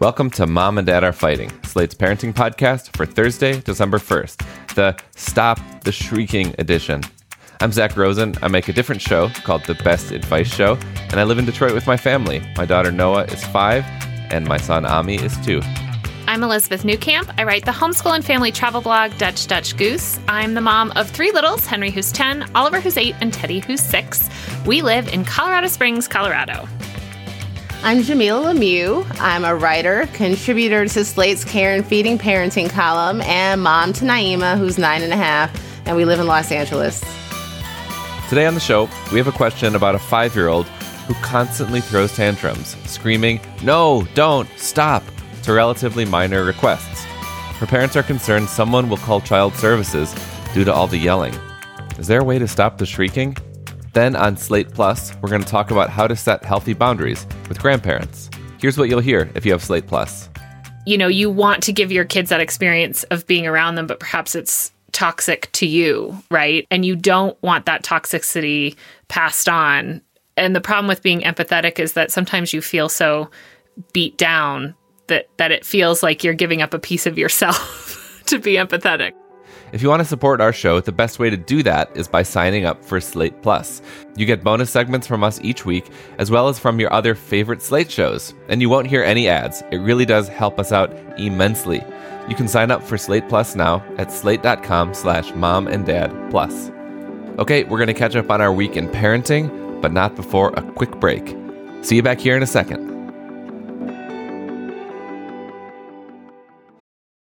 Welcome to Mom and Dad Are Fighting, Slate's parenting podcast for Thursday, December 1st, the Stop the Shrieking edition. I'm Zak Rosen. I make a different show called The Best Advice Show, and I live in Detroit with my family. My daughter Noah is five, and my son Ami is two. I'm Elizabeth Newcamp. I write the homeschool and family travel blog Dutch Dutch Goose. I'm the mom of three littles Henry, who's 10, Oliver, who's 8, and Teddy, who's 6. We live in Colorado Springs, Colorado. I'm Jamilah Lemieux. I'm a writer, contributor to Slate's Care and Feeding Parenting column, and mom to Naima, who's nine and a half, and we live in Los Angeles. Today on the show, we have a question about a five year old who constantly throws tantrums, screaming, No, don't, stop, to relatively minor requests. Her parents are concerned someone will call child services due to all the yelling. Is there a way to stop the shrieking? Then on Slate Plus, we're going to talk about how to set healthy boundaries with grandparents. Here's what you'll hear if you have Slate Plus. You know, you want to give your kids that experience of being around them, but perhaps it's toxic to you, right? And you don't want that toxicity passed on. And the problem with being empathetic is that sometimes you feel so beat down that that it feels like you're giving up a piece of yourself to be empathetic. If you want to support our show, the best way to do that is by signing up for Slate Plus. You get bonus segments from us each week, as well as from your other favorite Slate shows, and you won't hear any ads. It really does help us out immensely. You can sign up for Slate Plus now at slate.com slash mom and dad plus. Okay, we're going to catch up on our week in parenting, but not before a quick break. See you back here in a second.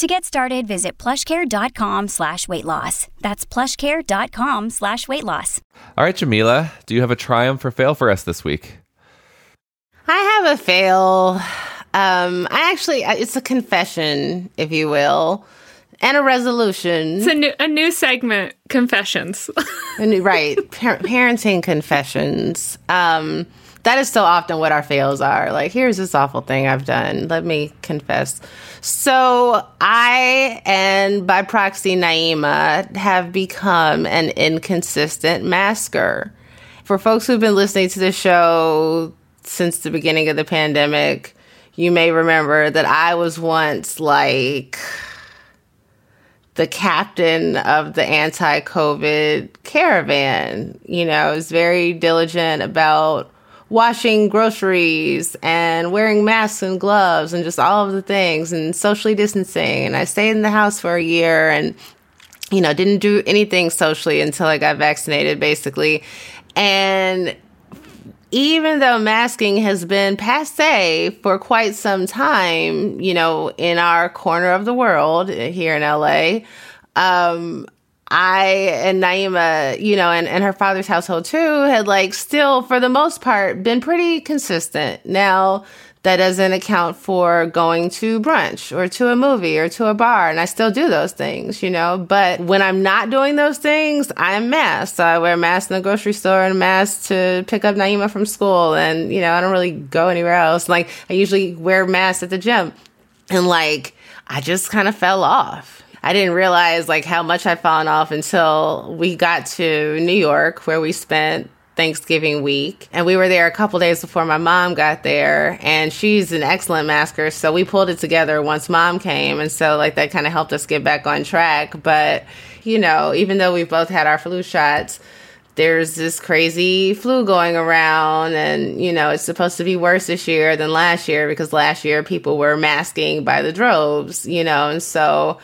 To get started, visit plushcare.com slash weight loss. That's plushcare.com slash weight loss. All right, Jamilah, do you have a triumph or fail for us this week? I have a fail. Um, I actually, it's a confession, if you will, and a resolution. It's a new, a new segment, confessions. new, right, par- parenting confessions. Um, that is so often what our fails are. Like, here's this awful thing I've done. Let me confess. So, I and by proxy, Naima have become an inconsistent masker. For folks who've been listening to the show since the beginning of the pandemic, you may remember that I was once like the captain of the anti COVID caravan. You know, I was very diligent about washing groceries and wearing masks and gloves and just all of the things and socially distancing. And I stayed in the house for a year and, you know, didn't do anything socially until I got vaccinated, basically. And even though masking has been passe for quite some time, you know, in our corner of the world here in LA, um, I and Naima, you know, and, and her father's household too, had like still, for the most part, been pretty consistent. Now, that doesn't account for going to brunch or to a movie or to a bar. And I still do those things, you know. But when I'm not doing those things, I'm masked. So I wear a mask in the grocery store and a mask to pick up Naima from school. And, you know, I don't really go anywhere else. Like, I usually wear masks at the gym. And, like, I just kind of fell off. I didn't realize, like, how much I'd fallen off until we got to New York, where we spent Thanksgiving week. And we were there a couple days before my mom got there. And she's an excellent masker. So we pulled it together once mom came. And so, like, that kind of helped us get back on track. But, you know, even though we've both had our flu shots, there's this crazy flu going around and you know it's supposed to be worse this year than last year because last year people were masking by the droves you know and so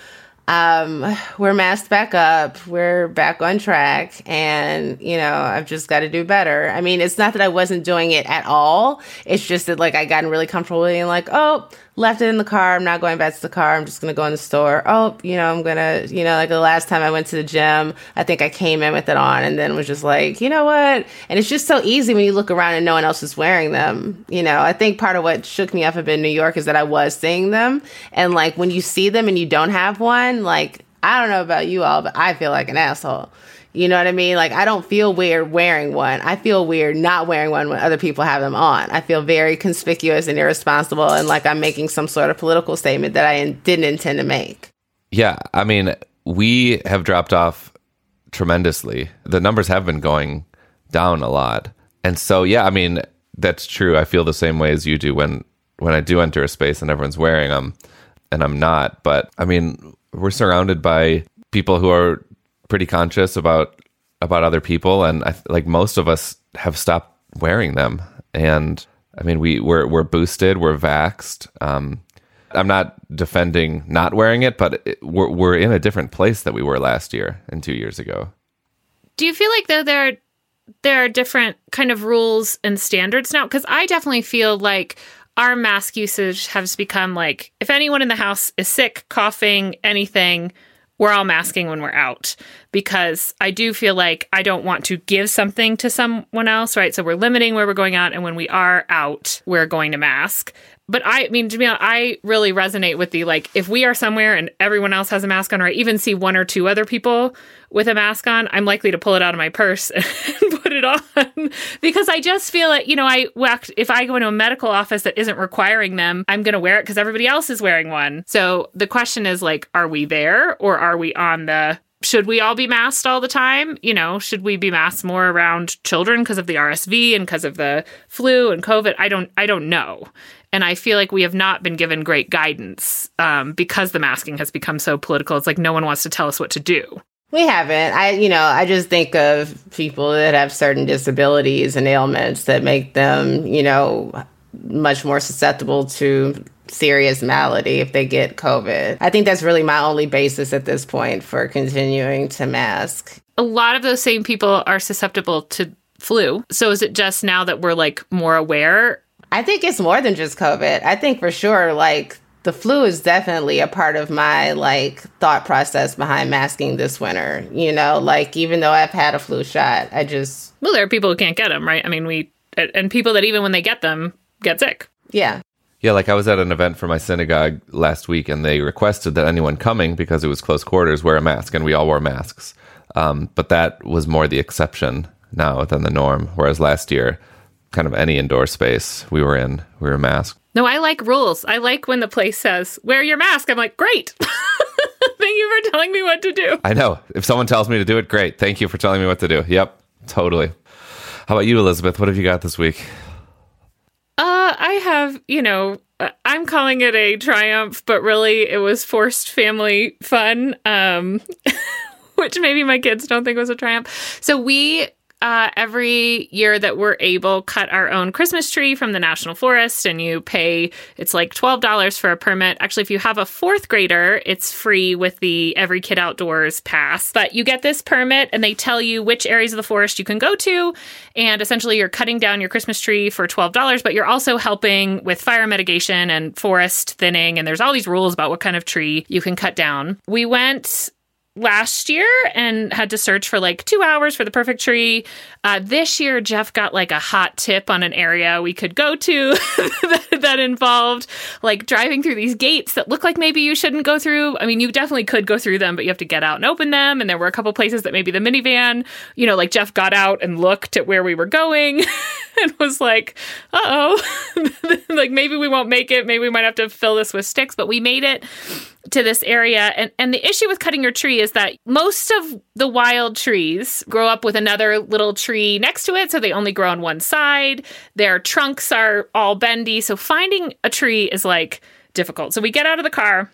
um, we're masked back up. We're back on track. And, you know, I've just got to do better. I mean, it's not that I wasn't doing it at all. It's just that, like, I gotten really comfortable being like, oh, left it in the car. I'm not going back to the car. I'm just going to go in the store. Oh, you know, I'm going to, you know, like the last time I went to the gym, I think I came in with it on and then was just like, you know what? And it's just so easy when you look around and no one else is wearing them. You know, I think part of what shook me up a bit in New York is that I was seeing them. And like when you see them and you don't have one, like, I don't know about you all, but I feel like an asshole. You know what I mean? Like, I don't feel weird wearing one. I feel weird not wearing one when other people have them on. I feel very conspicuous and irresponsible and like I'm making some sort of political statement that I didn't intend to make. Yeah. I mean, we have dropped off tremendously. The numbers have been going down a lot. And so, yeah, I mean, that's true. I feel the same way as you do when when I do enter a space and everyone's wearing them and I'm not. But I mean, we're surrounded by people who are pretty conscious about about other people, and I, like most of us have stopped wearing them. And I mean, we we're we're boosted, we're vaxed. Um, I'm not defending not wearing it, but it, we're we're in a different place that we were last year and two years ago. Do you feel like though there are there are different kind of rules and standards now? Because I definitely feel like our mask usage has become like if anyone in the house is sick, coughing, anything, we're all masking when we're out because I do feel like I don't want to give something to someone else, right? So we're limiting where we're going out, and when we are out, we're going to mask but I, mean, to be honest, I really resonate with the like, if we are somewhere and everyone else has a mask on, or I even see one or two other people with a mask on, I'm likely to pull it out of my purse and on because I just feel like, you know, I if I go into a medical office that isn't requiring them, I'm going to wear it because everybody else is wearing one. So the question is like, are we there or are we on the should we all be masked all the time? You know, should we be masked more around children because of the RSV and because of the flu and COVID? I don't, I don't know. And I feel like we have not been given great guidance um, because the masking has become so political. It's like no one wants to tell us what to do. We haven't. I, you know, I just think of people that have certain disabilities and ailments that make them, you know, much more susceptible to serious malady if they get COVID. I think that's really my only basis at this point for continuing to mask. A lot of those same people are susceptible to flu. So is it just now that we're like more aware I think it's more than just COVID. I think for sure, like, the flu is definitely a part of my like thought process behind masking this winter. You know, like even though I've had a flu shot, I just well, there are people who can't get them, right? I mean, we and people that even when they get them get sick. Yeah. Yeah, like I was at an event for my synagogue last week, and they requested that anyone coming, because it was close quarters, wear a mask, and we all wore masks. Um, but that was more the exception now than the norm. Whereas last year, kind of any indoor space we were in, we were masked. No, I like rules. I like when the place says, wear your mask. I'm like, great. Thank you for telling me what to do. I know. If someone tells me to do it, great. Thank you for telling me what to do. Yep, totally. How about you, Elizabeth? What have you got this week? Uh, I have, you know, uh, I'm calling it a triumph, but really it was forced family fun. Um, which maybe my kids don't think was a triumph. So we uh, every year that we're able cut our own christmas tree from the national forest and you pay it's like $12 for a permit. Actually if you have a fourth grader it's free with the every kid outdoors pass. But you get this permit and they tell you which areas of the forest you can go to. And essentially you're cutting down your christmas tree for $12 but you're also helping with fire mitigation and forest thinning. And there's all these rules about what kind of tree you can cut down. We went last year and had to search for like two hours for the perfect tree. Uh, this year, Jeff got like a hot tip on an area we could go to that, that involved like driving through these gates that look like maybe you shouldn't go through. I mean, you definitely could go through them, but you have to get out and open them. And there were a couple places that maybe the minivan, you know, like Jeff got out and looked at where we were going and was like, uh oh, like maybe we won't make it. Maybe we might have to fill this with sticks, but we made it to this area. And, and the issue with cutting your tree is that most of the wild trees grow up with another little tree next to it. So they only grow on one side. Their trunks are all bendy. So finding a tree is like difficult. So we get out of the car.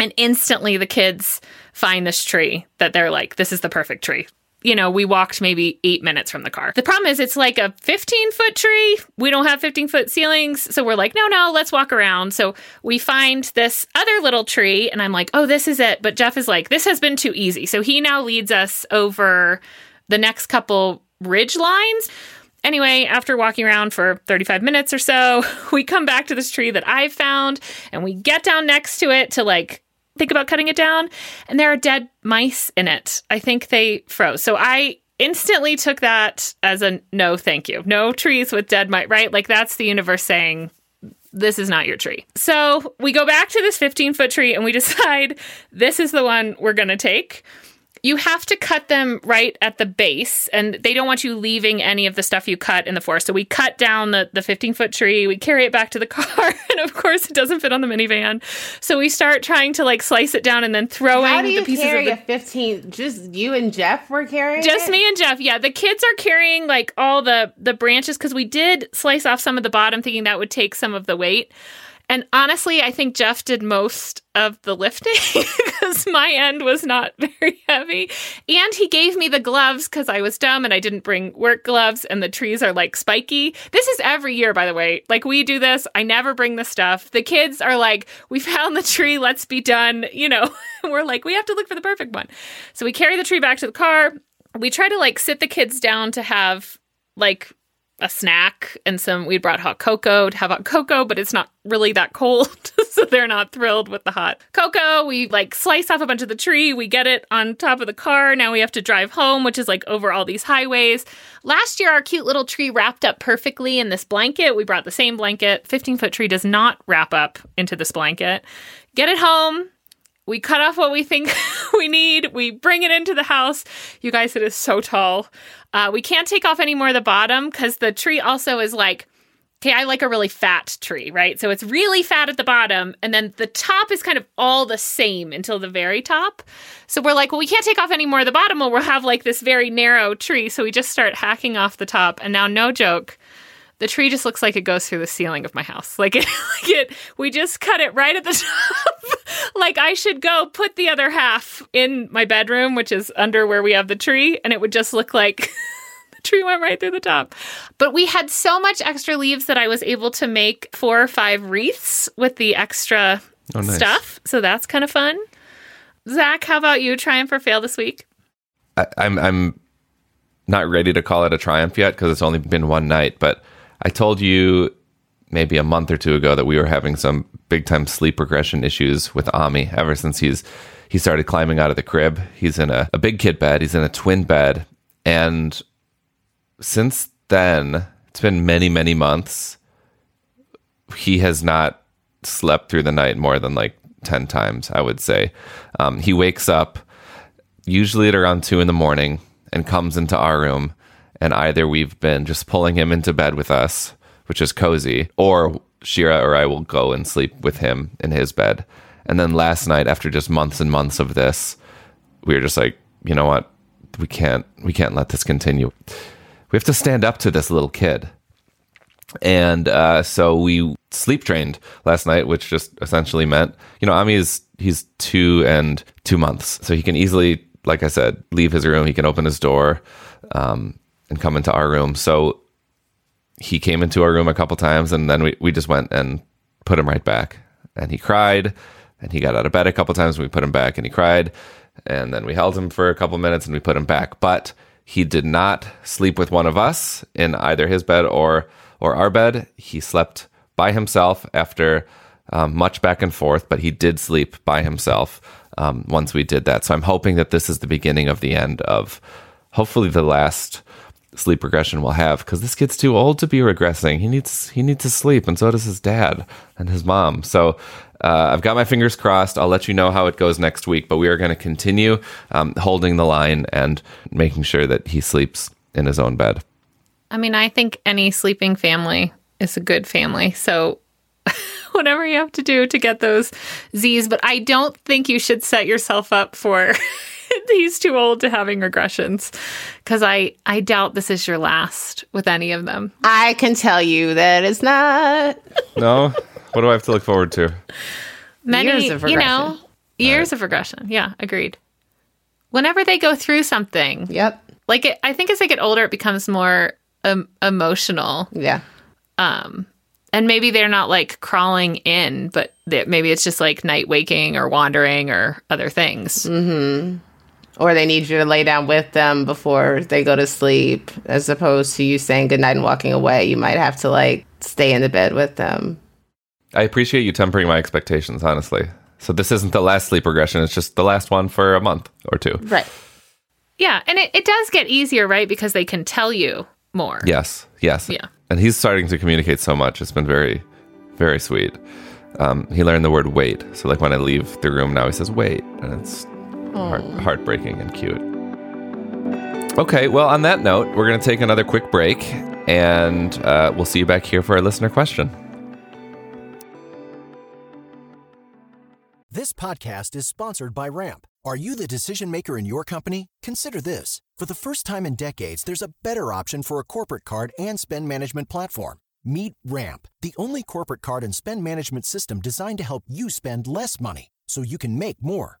And instantly the kids find this tree that they're like, this is the perfect tree you know, we walked maybe eight minutes from the car. The problem is it's like a 15 foot tree. We don't have 15 foot ceilings. So we're like, no, no, let's walk around. So we find this other little tree and I'm like, oh, this is it. But Jeff is like, this has been too easy. So he now leads us over the next couple ridge lines. Anyway, after walking around for 35 minutes or so, we come back to this tree that I found and we get down next to it to like think about cutting it down, and there are dead mice in it. I think they froze. So I instantly took that as a no, thank you. No trees with dead mice, right? Like that's the universe saying, this is not your tree. So we go back to this 15 foot tree and we decide this is the one we're going to take you have to cut them right at the base and they don't want you leaving any of the stuff you cut in the forest. So we cut down the, the 15 foot tree we carry it back to the car and of course it doesn't fit on the minivan. So we start trying to like slice it down and then throwing How do you the pieces carry of the a 15 just you and jeff were carrying just it? me and jeff yeah. The kids are carrying like all the the branches because we did slice off some of the bottom thinking that would take some of the weight and honestly, I think Jeff did most of the lifting because my end was not very heavy. And he gave me the gloves because I was dumb and I didn't bring work gloves and the trees are like spiky. This is every year, by the way. Like we do this, I never bring the stuff. The kids are like, we found the tree, let's be done. You know, we're like, we have to look for the perfect one. So we carry the tree back to the car. We try to like sit the kids down to have like a snack and some we brought hot cocoa to have hot cocoa but it's not really that cold so they're not thrilled with the hot cocoa. We like slice off a bunch of the tree we get it on top of the car. Now we have to drive home which is like over all these highways. Last year our cute little tree wrapped up perfectly in this blanket. We brought the same blanket. 15 foot tree does not wrap up into this blanket. Get it home we cut off what we think we need. We bring it into the house. You guys, it is so tall. Uh, we can't take off any more of the bottom because the tree also is like, okay, I like a really fat tree, right? So it's really fat at the bottom, and then the top is kind of all the same until the very top. So we're like, well, we can't take off any more of the bottom, or we'll have like this very narrow tree. So we just start hacking off the top, and now, no joke, the tree just looks like it goes through the ceiling of my house. Like it, like it we just cut it right at the top. like I should go put the other half in my bedroom, which is under where we have the tree, and it would just look like the tree went right through the top. But we had so much extra leaves that I was able to make four or five wreaths with the extra Oh, nice. stuff. So that's kind of fun. Zak, how about you? Triumph or fail this week? I, I'm I'm not ready to call it a triumph yet because it's only been one night. But I told you maybe a month or two ago that we were having some big time sleep regression issues with Ami ever since he's he started climbing out of the crib. He's in a, a big kid bed. He's in a twin bed, and since then it's been many many months. He has not slept through the night more than like 10 times, I would say. Um, he wakes up usually at around two in the morning and comes into our room. And either we've been just pulling him into bed with us, which is cozy, or Shira or I will go and sleep with him in his bed. And then last night, after just months and months of this, we were just like, you know what? We can't, we can't let this continue. We have to stand up to this little kid. And uh, so we sleep trained last night, which just essentially meant, you know, Ami is he's two and two months, so he can easily, like I said, leave his room. He can open his door um, and come into our room. So he came into our room a couple times, and then we we just went and put him right back. And he cried, and he got out of bed a couple times. And we put him back, and he cried, and then we held him for a couple minutes, and we put him back. But he did not sleep with one of us in either his bed or or our bed. He slept by himself after um, much back and forth, but he did sleep by himself um, once we did that. So I'm hoping that this is the beginning of the end of hopefully the last sleep regression we'll have because this kid's too old to be regressing. He needs he needs to sleep, and so does his dad and his mom. So uh, I've got my fingers crossed. I'll let you know how it goes next week. But we are going to continue um, holding the line and making sure that he sleeps in his own bed. I mean, I think any sleeping family is a good family. So whatever you have to do to get those Z's, but I don't think you should set yourself up for he's too old to having regressions because I I doubt this is your last with any of them. I can tell you that it's not. No, what do I have to look forward to? Many, Years of you know, regression. years of regression. Yeah, agreed. Whenever they go through something, Yep. like it, I think as they get older, it becomes more um, emotional. Yeah. Um, and maybe they're not like crawling in, but they, maybe it's just like night waking or wandering or other things. Or they need you to lay down with them before they go to sleep, as opposed to you saying goodnight and walking away. You might have to like stay in the bed with them. I appreciate you tempering my expectations, honestly. So this isn't the last sleep regression; it's just the last one for a month or two. Right. Yeah, and it, it does get easier, right? Because they can tell you more. Yes, yes. Yeah. And he's starting to communicate so much. It's been very, very sweet. Um, he learned the word wait. So, like when I leave the room now, he says wait. And it's heart, heartbreaking and cute. Okay, well, on that note, we're going to take another quick break and uh, we'll see you back here for our listener question. This podcast is sponsored by Ramp. Are you the decision maker in your company? Consider this. For the first time in decades, there's a better option for a corporate card and spend management platform. Meet Ramp, the only corporate card and spend management system designed to help you spend less money so you can make more.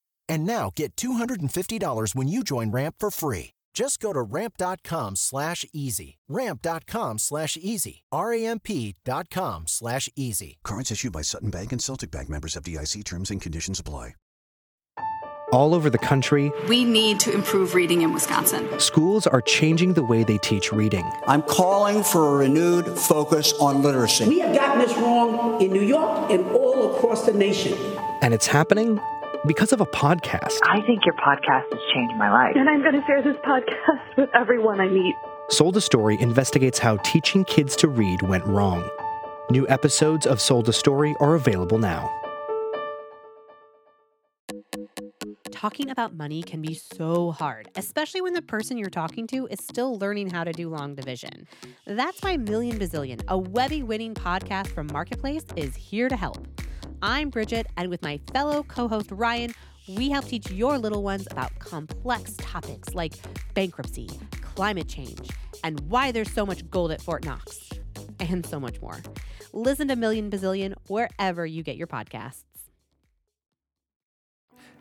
And now get $250 when you join Ramp for free. Just go to ramp.com slash easy. Ramp.com slash easy. R-A-M-P dot com slash easy. Cards issued by Sutton Bank and Celtic Bank members FDIC terms and conditions apply. All over the country, We need to improve reading in Wisconsin. schools are changing the way they teach reading. I'm calling for a renewed focus on literacy. We have gotten this wrong in New York and all across the nation. And it's happening because of a podcast. I think your podcast has changed my life. And I'm going to share this podcast with everyone I meet. Sold a Story investigates how teaching kids to read went wrong. New episodes of Sold a Story are available now. Talking about money can be so hard, especially when the person you're talking to is still learning how to do long division. That's why Million Bazillion, a Webby winning podcast from Marketplace, is here to help. I'm Bridget, and with my fellow co host Ryan, we help teach your little ones about complex topics like bankruptcy, climate change, and why there's so much gold at Fort Knox, and so much more. Listen to Million Bazillion wherever you get your podcasts.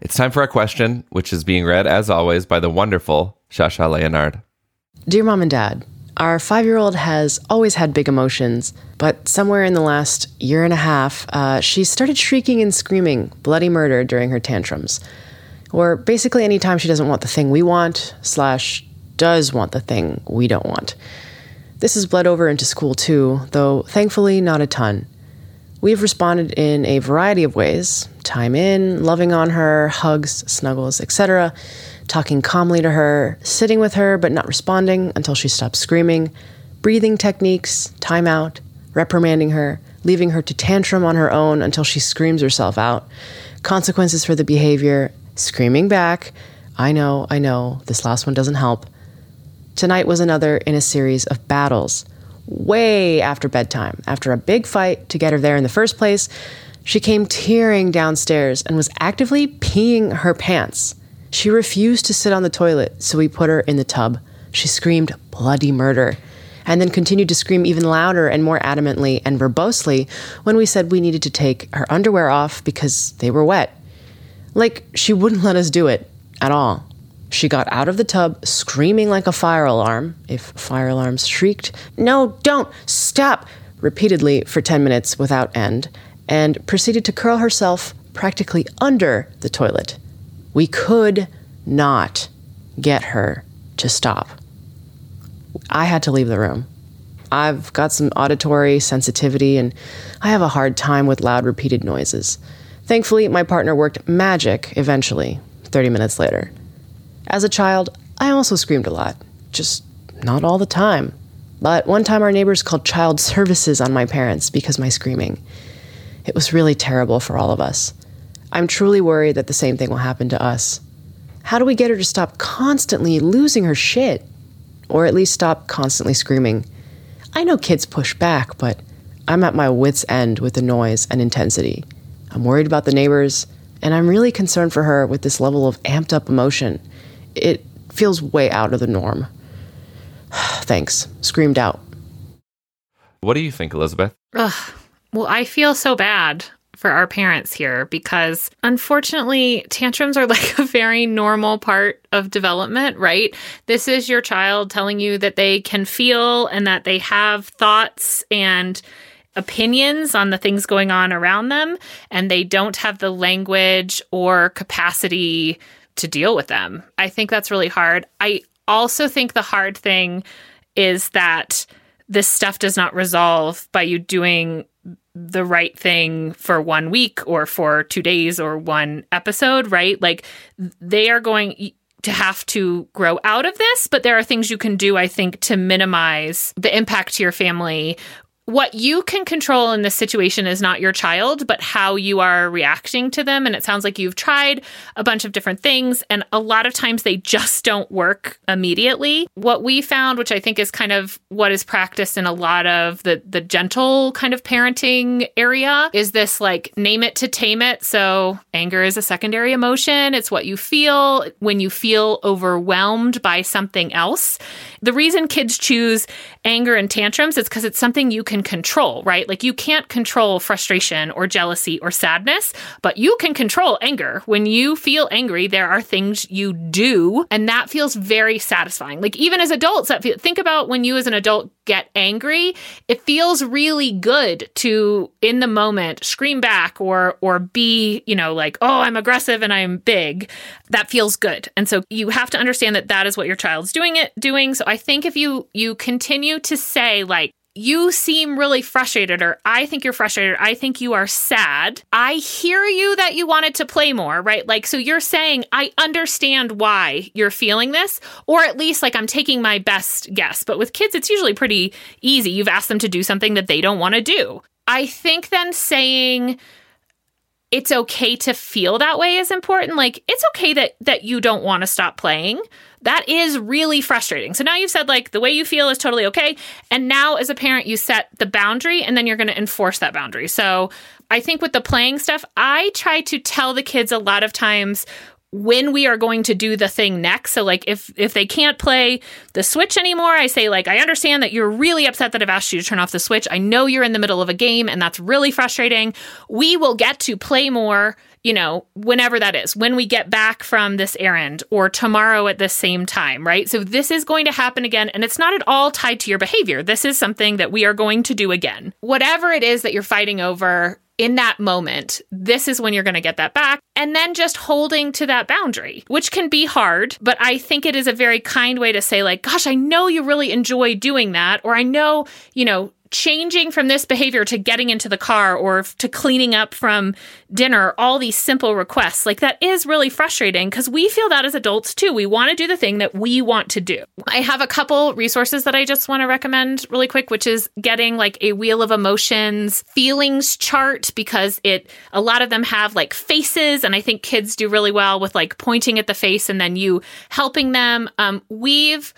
It's time for our question, which is being read, as always, by the wonderful Shasha Leonard. Dear Mom and Dad, our five year old has always had big emotions, but somewhere in the last year and a half, uh, she started shrieking and screaming bloody murder during her tantrums. Or basically, anytime she doesn't want the thing we want, slash, does want the thing we don't want. This has bled over into school too, though thankfully not a ton. We've responded in a variety of ways time in, loving on her, hugs, snuggles, etc., talking calmly to her, sitting with her but not responding until she stops screaming, breathing techniques, time out, reprimanding her, leaving her to tantrum on her own until she screams herself out, consequences for the behavior, screaming back, I know, I know, this last one doesn't help. Tonight was another in a series of battles. Way after bedtime, after a big fight to get her there in the first place, she came tearing downstairs and was actively peeing her pants. She refused to sit on the toilet, so we put her in the tub. She screamed bloody murder, and then continued to scream even louder and more adamantly and verbosely when we said we needed to take her underwear off because they were wet. Like she wouldn't let us do it at all. She got out of the tub screaming like a fire alarm, if fire alarms shrieked, No, don't, stop, repeatedly for 10 minutes without end, and proceeded to curl herself practically under the toilet. We could not get her to stop. I had to leave the room. I've got some auditory sensitivity and I have a hard time with loud, repeated noises. Thankfully, my partner worked magic eventually, 30 minutes later. As a child, I also screamed a lot, just not all the time. But one time, our neighbors called child services on my parents because my screaming. It was really terrible for all of us. I'm truly worried that the same thing will happen to us. How do we get her to stop constantly losing her shit? Or at least stop constantly screaming? I know kids push back, but I'm at my wits' end with the noise and intensity. I'm worried about the neighbors, and I'm really concerned for her with this level of amped up emotion. It feels way out of the norm. Thanks. Screamed out. What do you think, Elizabeth? Ugh. Well, I feel so bad for our parents here because unfortunately, tantrums are like a very normal part of development, right? This is your child telling you that they can feel and that they have thoughts and opinions on the things going on around them, and they don't have the language or capacity to deal with them. I think that's really hard. I also think the hard thing is that this stuff does not resolve by you doing the right thing for one week or for two days or one episode, right? Like they are going to have to grow out of this, but there are things you can do, I think, to minimize the impact to your family what you can control in this situation is not your child, but how you are reacting to them. And it sounds like you've tried a bunch of different things, and a lot of times they just don't work immediately. What we found, which I think is kind of what is practiced in a lot of the the gentle kind of parenting area, is this like name it to tame it. So anger is a secondary emotion. It's what you feel when you feel overwhelmed by something else. The reason kids choose anger and tantrums is because it's something you can control, right? Like you can't control frustration or jealousy or sadness, but you can control anger. When you feel angry, there are things you do, and that feels very satisfying. Like even as adults, that feel, think about when you as an adult get angry, it feels really good to in the moment scream back or or be, you know, like, "Oh, I'm aggressive and I'm big." That feels good. And so you have to understand that that is what your child's doing it doing. So I think if you you continue to say like you seem really frustrated, or I think you're frustrated, I think you are sad. I hear you that you wanted to play more, right? Like, so you're saying, I understand why you're feeling this, or at least like I'm taking my best guess. But with kids, it's usually pretty easy. You've asked them to do something that they don't want to do. I think then saying, it's okay to feel that way is important. Like it's okay that that you don't want to stop playing. That is really frustrating. So now you've said like the way you feel is totally okay. And now as a parent, you set the boundary and then you're going to enforce that boundary. So I think with the playing stuff, I try to tell the kids a lot of times when we are going to do the thing next. So like if if they can't play the Switch anymore, I say like I understand that you're really upset that I've asked you to turn off the Switch. I know you're in the middle of a game and that's really frustrating. We will get to play more, you know, whenever that is. When we get back from this errand or tomorrow at the same time, right? So this is going to happen again and it's not at all tied to your behavior. This is something that we are going to do again. Whatever it is that you're fighting over, in that moment, this is when you're going to get that back. And then just holding to that boundary, which can be hard, but I think it is a very kind way to say, like, gosh, I know you really enjoy doing that. Or I know, you know, changing from this behavior to getting into the car or to cleaning up from dinner, all these simple requests, like that is really frustrating because we feel that as adults too. We want to do the thing that we want to do. I have a couple resources that I just want to recommend really quick, which is getting like a wheel of emotions feelings chart because it, a lot of them have like faces. And I think kids do really well with like pointing at the face and then you helping them. Um, we've,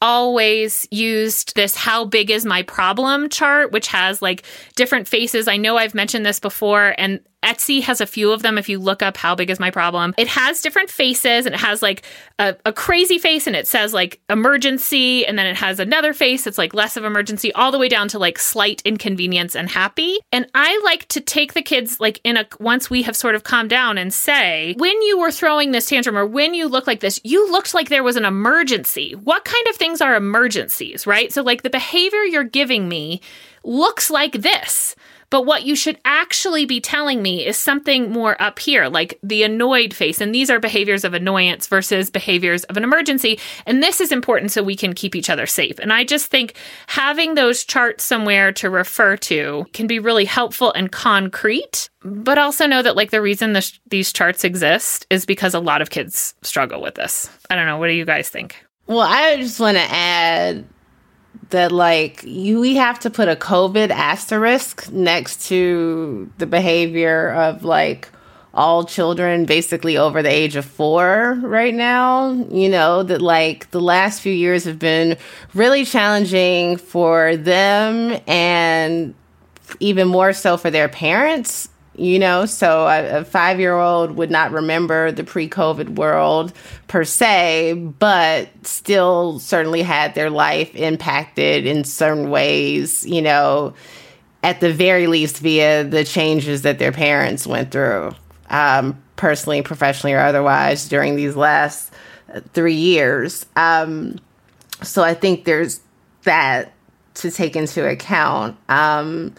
always used this how big is my problem chart which has like different faces. I know i've mentioned this before and Etsy has a few of them if you look up how big is my problem. It has different faces and it has like a, a, crazy face and it says like emergency and then it has another face that's like less of emergency all the way down to like slight inconvenience and happy. And I like to take the kids like in a once we have sort of calmed down and say, when you were throwing this tantrum or when you look like this, you looked like there was an emergency. What kind of things are emergencies, right? So like the behavior you're giving me looks like this. But what you should actually be telling me is something more up here, like the annoyed face. And these are behaviors of annoyance versus behaviors of an emergency. And this is important so we can keep each other safe. And I just think having those charts somewhere to refer to can be really helpful and concrete. But also know that, like, the reason this, these charts exist is because a lot of kids struggle with this. I don't know. What do you guys think? Well, I just want to add that like you we have to put a covid asterisk next to the behavior of like all children basically over the age of 4 right now you know that like the last few years have been really challenging for them and even more so for their parents you know? So a, a five year old would not remember the pre-covid world per se but still certainly had their life impacted in certain ways you know at the very least via the changes that their parents went through um, personally professionally or otherwise during these last three years. Um, so i think there's that to take into account. Um,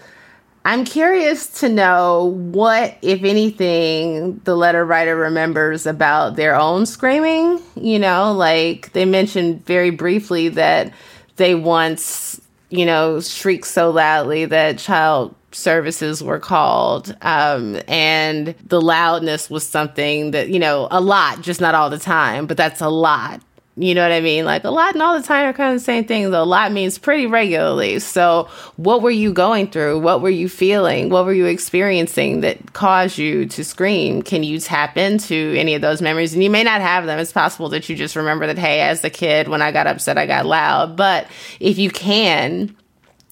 I'm curious to know what, if anything, the letter writer remembers about their own screaming. You know, like they mentioned very briefly that they once, you know, shrieked so loudly that child services were called. Um, and the loudness was something that, you know, a lot, just not all the time, but that's a lot. You know what I mean? Like a lot and all the time are kind of the same thing. Though a lot means pretty regularly. So, what were you going through? What were you feeling? What were you experiencing that caused you to scream? Can you tap into any of those memories? And you may not have them. It's possible that you just remember that, hey, as a kid, when I got upset, I got loud. But if you can,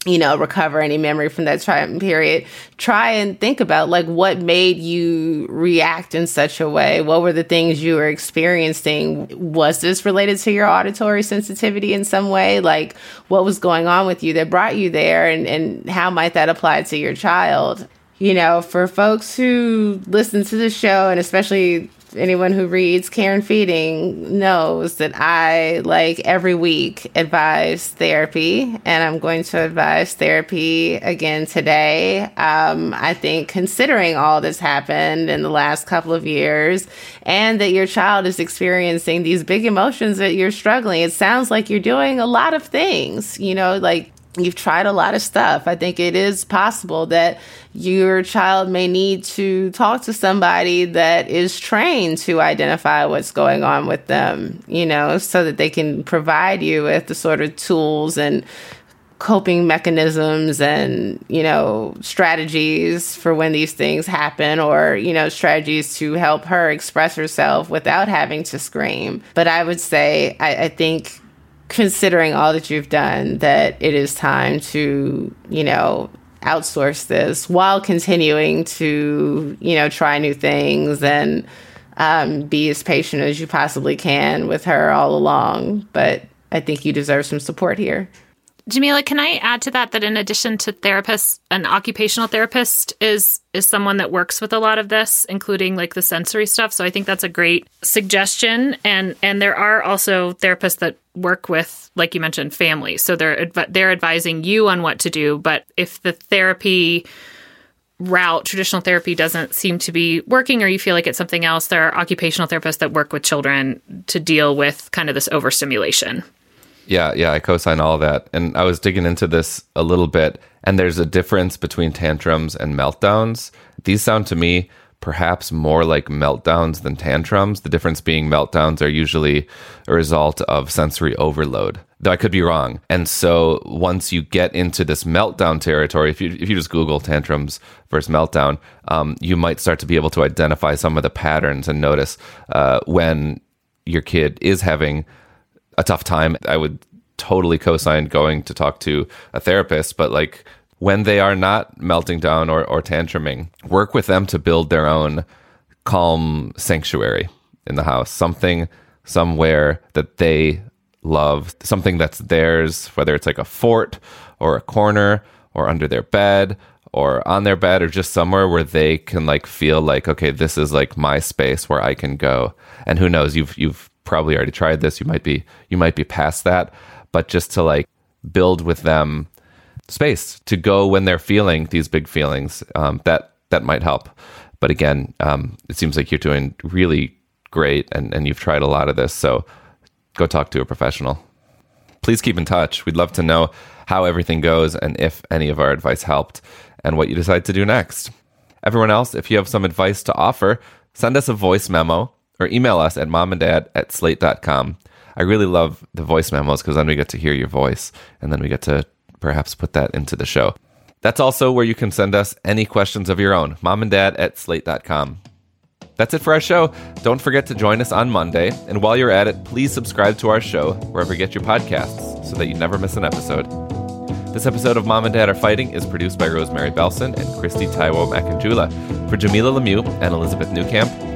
you know, recover any memory from that time period, try and think about like what made you react in such a way. What were the things you were experiencing? Was this related to your auditory sensitivity in some way? Like what was going on with you that brought you there and, and how might that apply to your child? You know, for folks who listen to the show and especially anyone who reads Care and Feeding knows that I, like every week, advise therapy, and I'm going to advise therapy again today. Um, I think considering all that's happened in the last couple of years and that your child is experiencing these big emotions that you're struggling, it sounds like you're doing a lot of things, you know, like you've tried a lot of stuff. I think it is possible that your child may need to talk to somebody that is trained to identify what's going on with them, you know, so that they can provide you with the sort of tools and coping mechanisms and you know strategies for when these things happen or you know strategies to help her express herself without having to scream but i would say I, I think considering all that you've done, that it is time to, you know, outsource this while continuing to, you know, try new things and um, be as patient as you possibly can with her all along. But I think you deserve some support here. Jamilah, can I add to that that in addition to therapists, an occupational therapist is is someone that works with a lot of this, including like the sensory stuff. So I think that's a great suggestion. And and there are also therapists that work with, like you mentioned, families. So they're they're advising you on what to do. But if the therapy route, traditional therapy doesn't seem to be working, or you feel like it's something else, there are occupational therapists that work with children to deal with kind of this overstimulation. Yeah, yeah, I co-sign all that. And I was digging into this a little bit, and there's a difference between tantrums and meltdowns. These sound to me perhaps more like meltdowns than tantrums. The difference being meltdowns are usually a result of sensory overload. Though I could be wrong. And so once you get into this meltdown territory, if you if you just Google tantrums versus meltdown, um, you might start to be able to identify some of the patterns and notice uh, when your kid is having a tough time. I would totally co-sign going to talk to a therapist, but like when they are not melting down or, or tantruming, work with them to build their own calm sanctuary in the house, something somewhere that they love, something that's theirs, whether it's like a fort or a corner or under their bed or on their bed or just somewhere where they can like feel like okay this is like my space where I can go. And who knows you've you've probably already tried this. You might be you might be past that but just to like build with them space to go when they're feeling these big feelings um, that that might help. But again um, it seems like you're doing really great and, and you've tried a lot of this so go talk to a professional. Please keep in touch. We'd love to know how everything goes and if any of our advice helped and what you decide to do next. Everyone else, if you have some advice to offer, send us a voice memo or email us at momanddad at slate.com. I really love the voice memos because then we get to hear your voice and then we get to perhaps put that into the show. That's also where you can send us any questions of your own, momanddad at slate.com. That's it for our show. Don't forget to join us on Monday. And while you're at it, please subscribe to our show wherever you get your podcasts so that you never miss an episode. This episode of Mom and Dad Are Fighting is produced by Rosemary Belson and Christy Taiwo Makanjula. For Jamilah Lemieux and Elizabeth Newcamp,